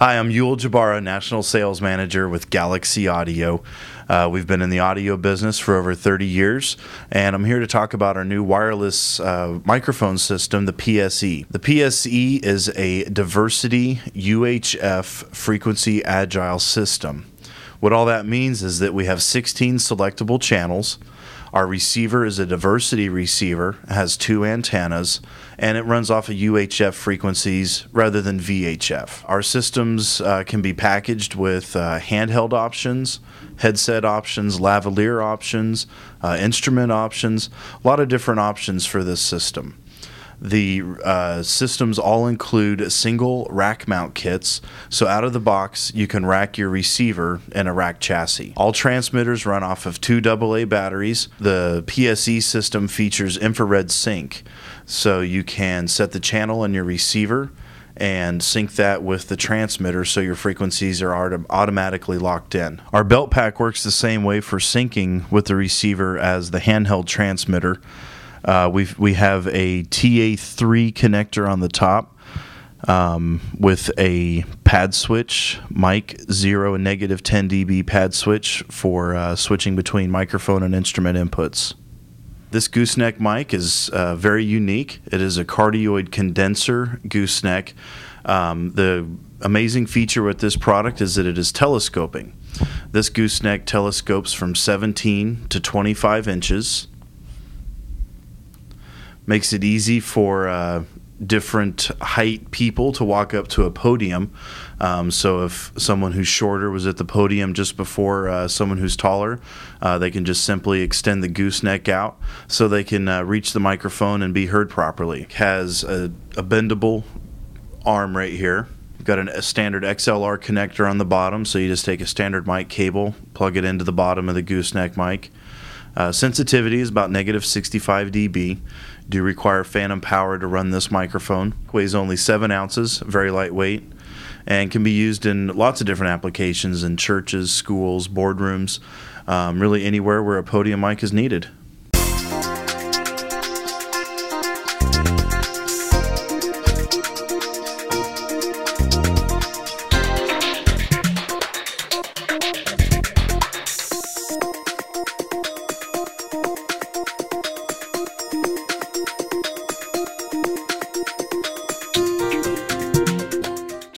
Hi, I'm Yul Jabara, National Sales Manager with Galaxy Audio. Uh, we've been in the audio business for over 30 years, and I'm here to talk about our new wireless uh, microphone system, the PSE. The PSE is a diversity UHF frequency agile system. What all that means is that we have 16 selectable channels. Our receiver is a diversity receiver, has two antennas, and it runs off of UHF frequencies rather than VHF. Our systems uh, can be packaged with uh, handheld options, headset options, lavalier options, uh, instrument options, a lot of different options for this system. The uh, systems all include single rack mount kits, so out of the box you can rack your receiver in a rack chassis. All transmitters run off of two AA batteries. The PSE system features infrared sync, so you can set the channel on your receiver and sync that with the transmitter so your frequencies are autom- automatically locked in. Our belt pack works the same way for syncing with the receiver as the handheld transmitter. Uh, we we have a TA3 connector on the top um, with a pad switch, mic zero and negative 10 dB pad switch for uh, switching between microphone and instrument inputs. This gooseneck mic is uh, very unique. It is a cardioid condenser gooseneck. Um, the amazing feature with this product is that it is telescoping. This gooseneck telescopes from 17 to 25 inches makes it easy for uh, different height people to walk up to a podium. Um, so if someone who's shorter was at the podium just before uh, someone who's taller, uh, they can just simply extend the gooseneck out so they can uh, reach the microphone and be heard properly. Has a, a bendable arm right here. Got an, a standard XLR connector on the bottom, so you just take a standard mic cable, plug it into the bottom of the gooseneck mic. Uh, sensitivity is about negative 65 dB. Do require phantom power to run this microphone. Weighs only 7 ounces, very lightweight, and can be used in lots of different applications in churches, schools, boardrooms, um, really anywhere where a podium mic is needed.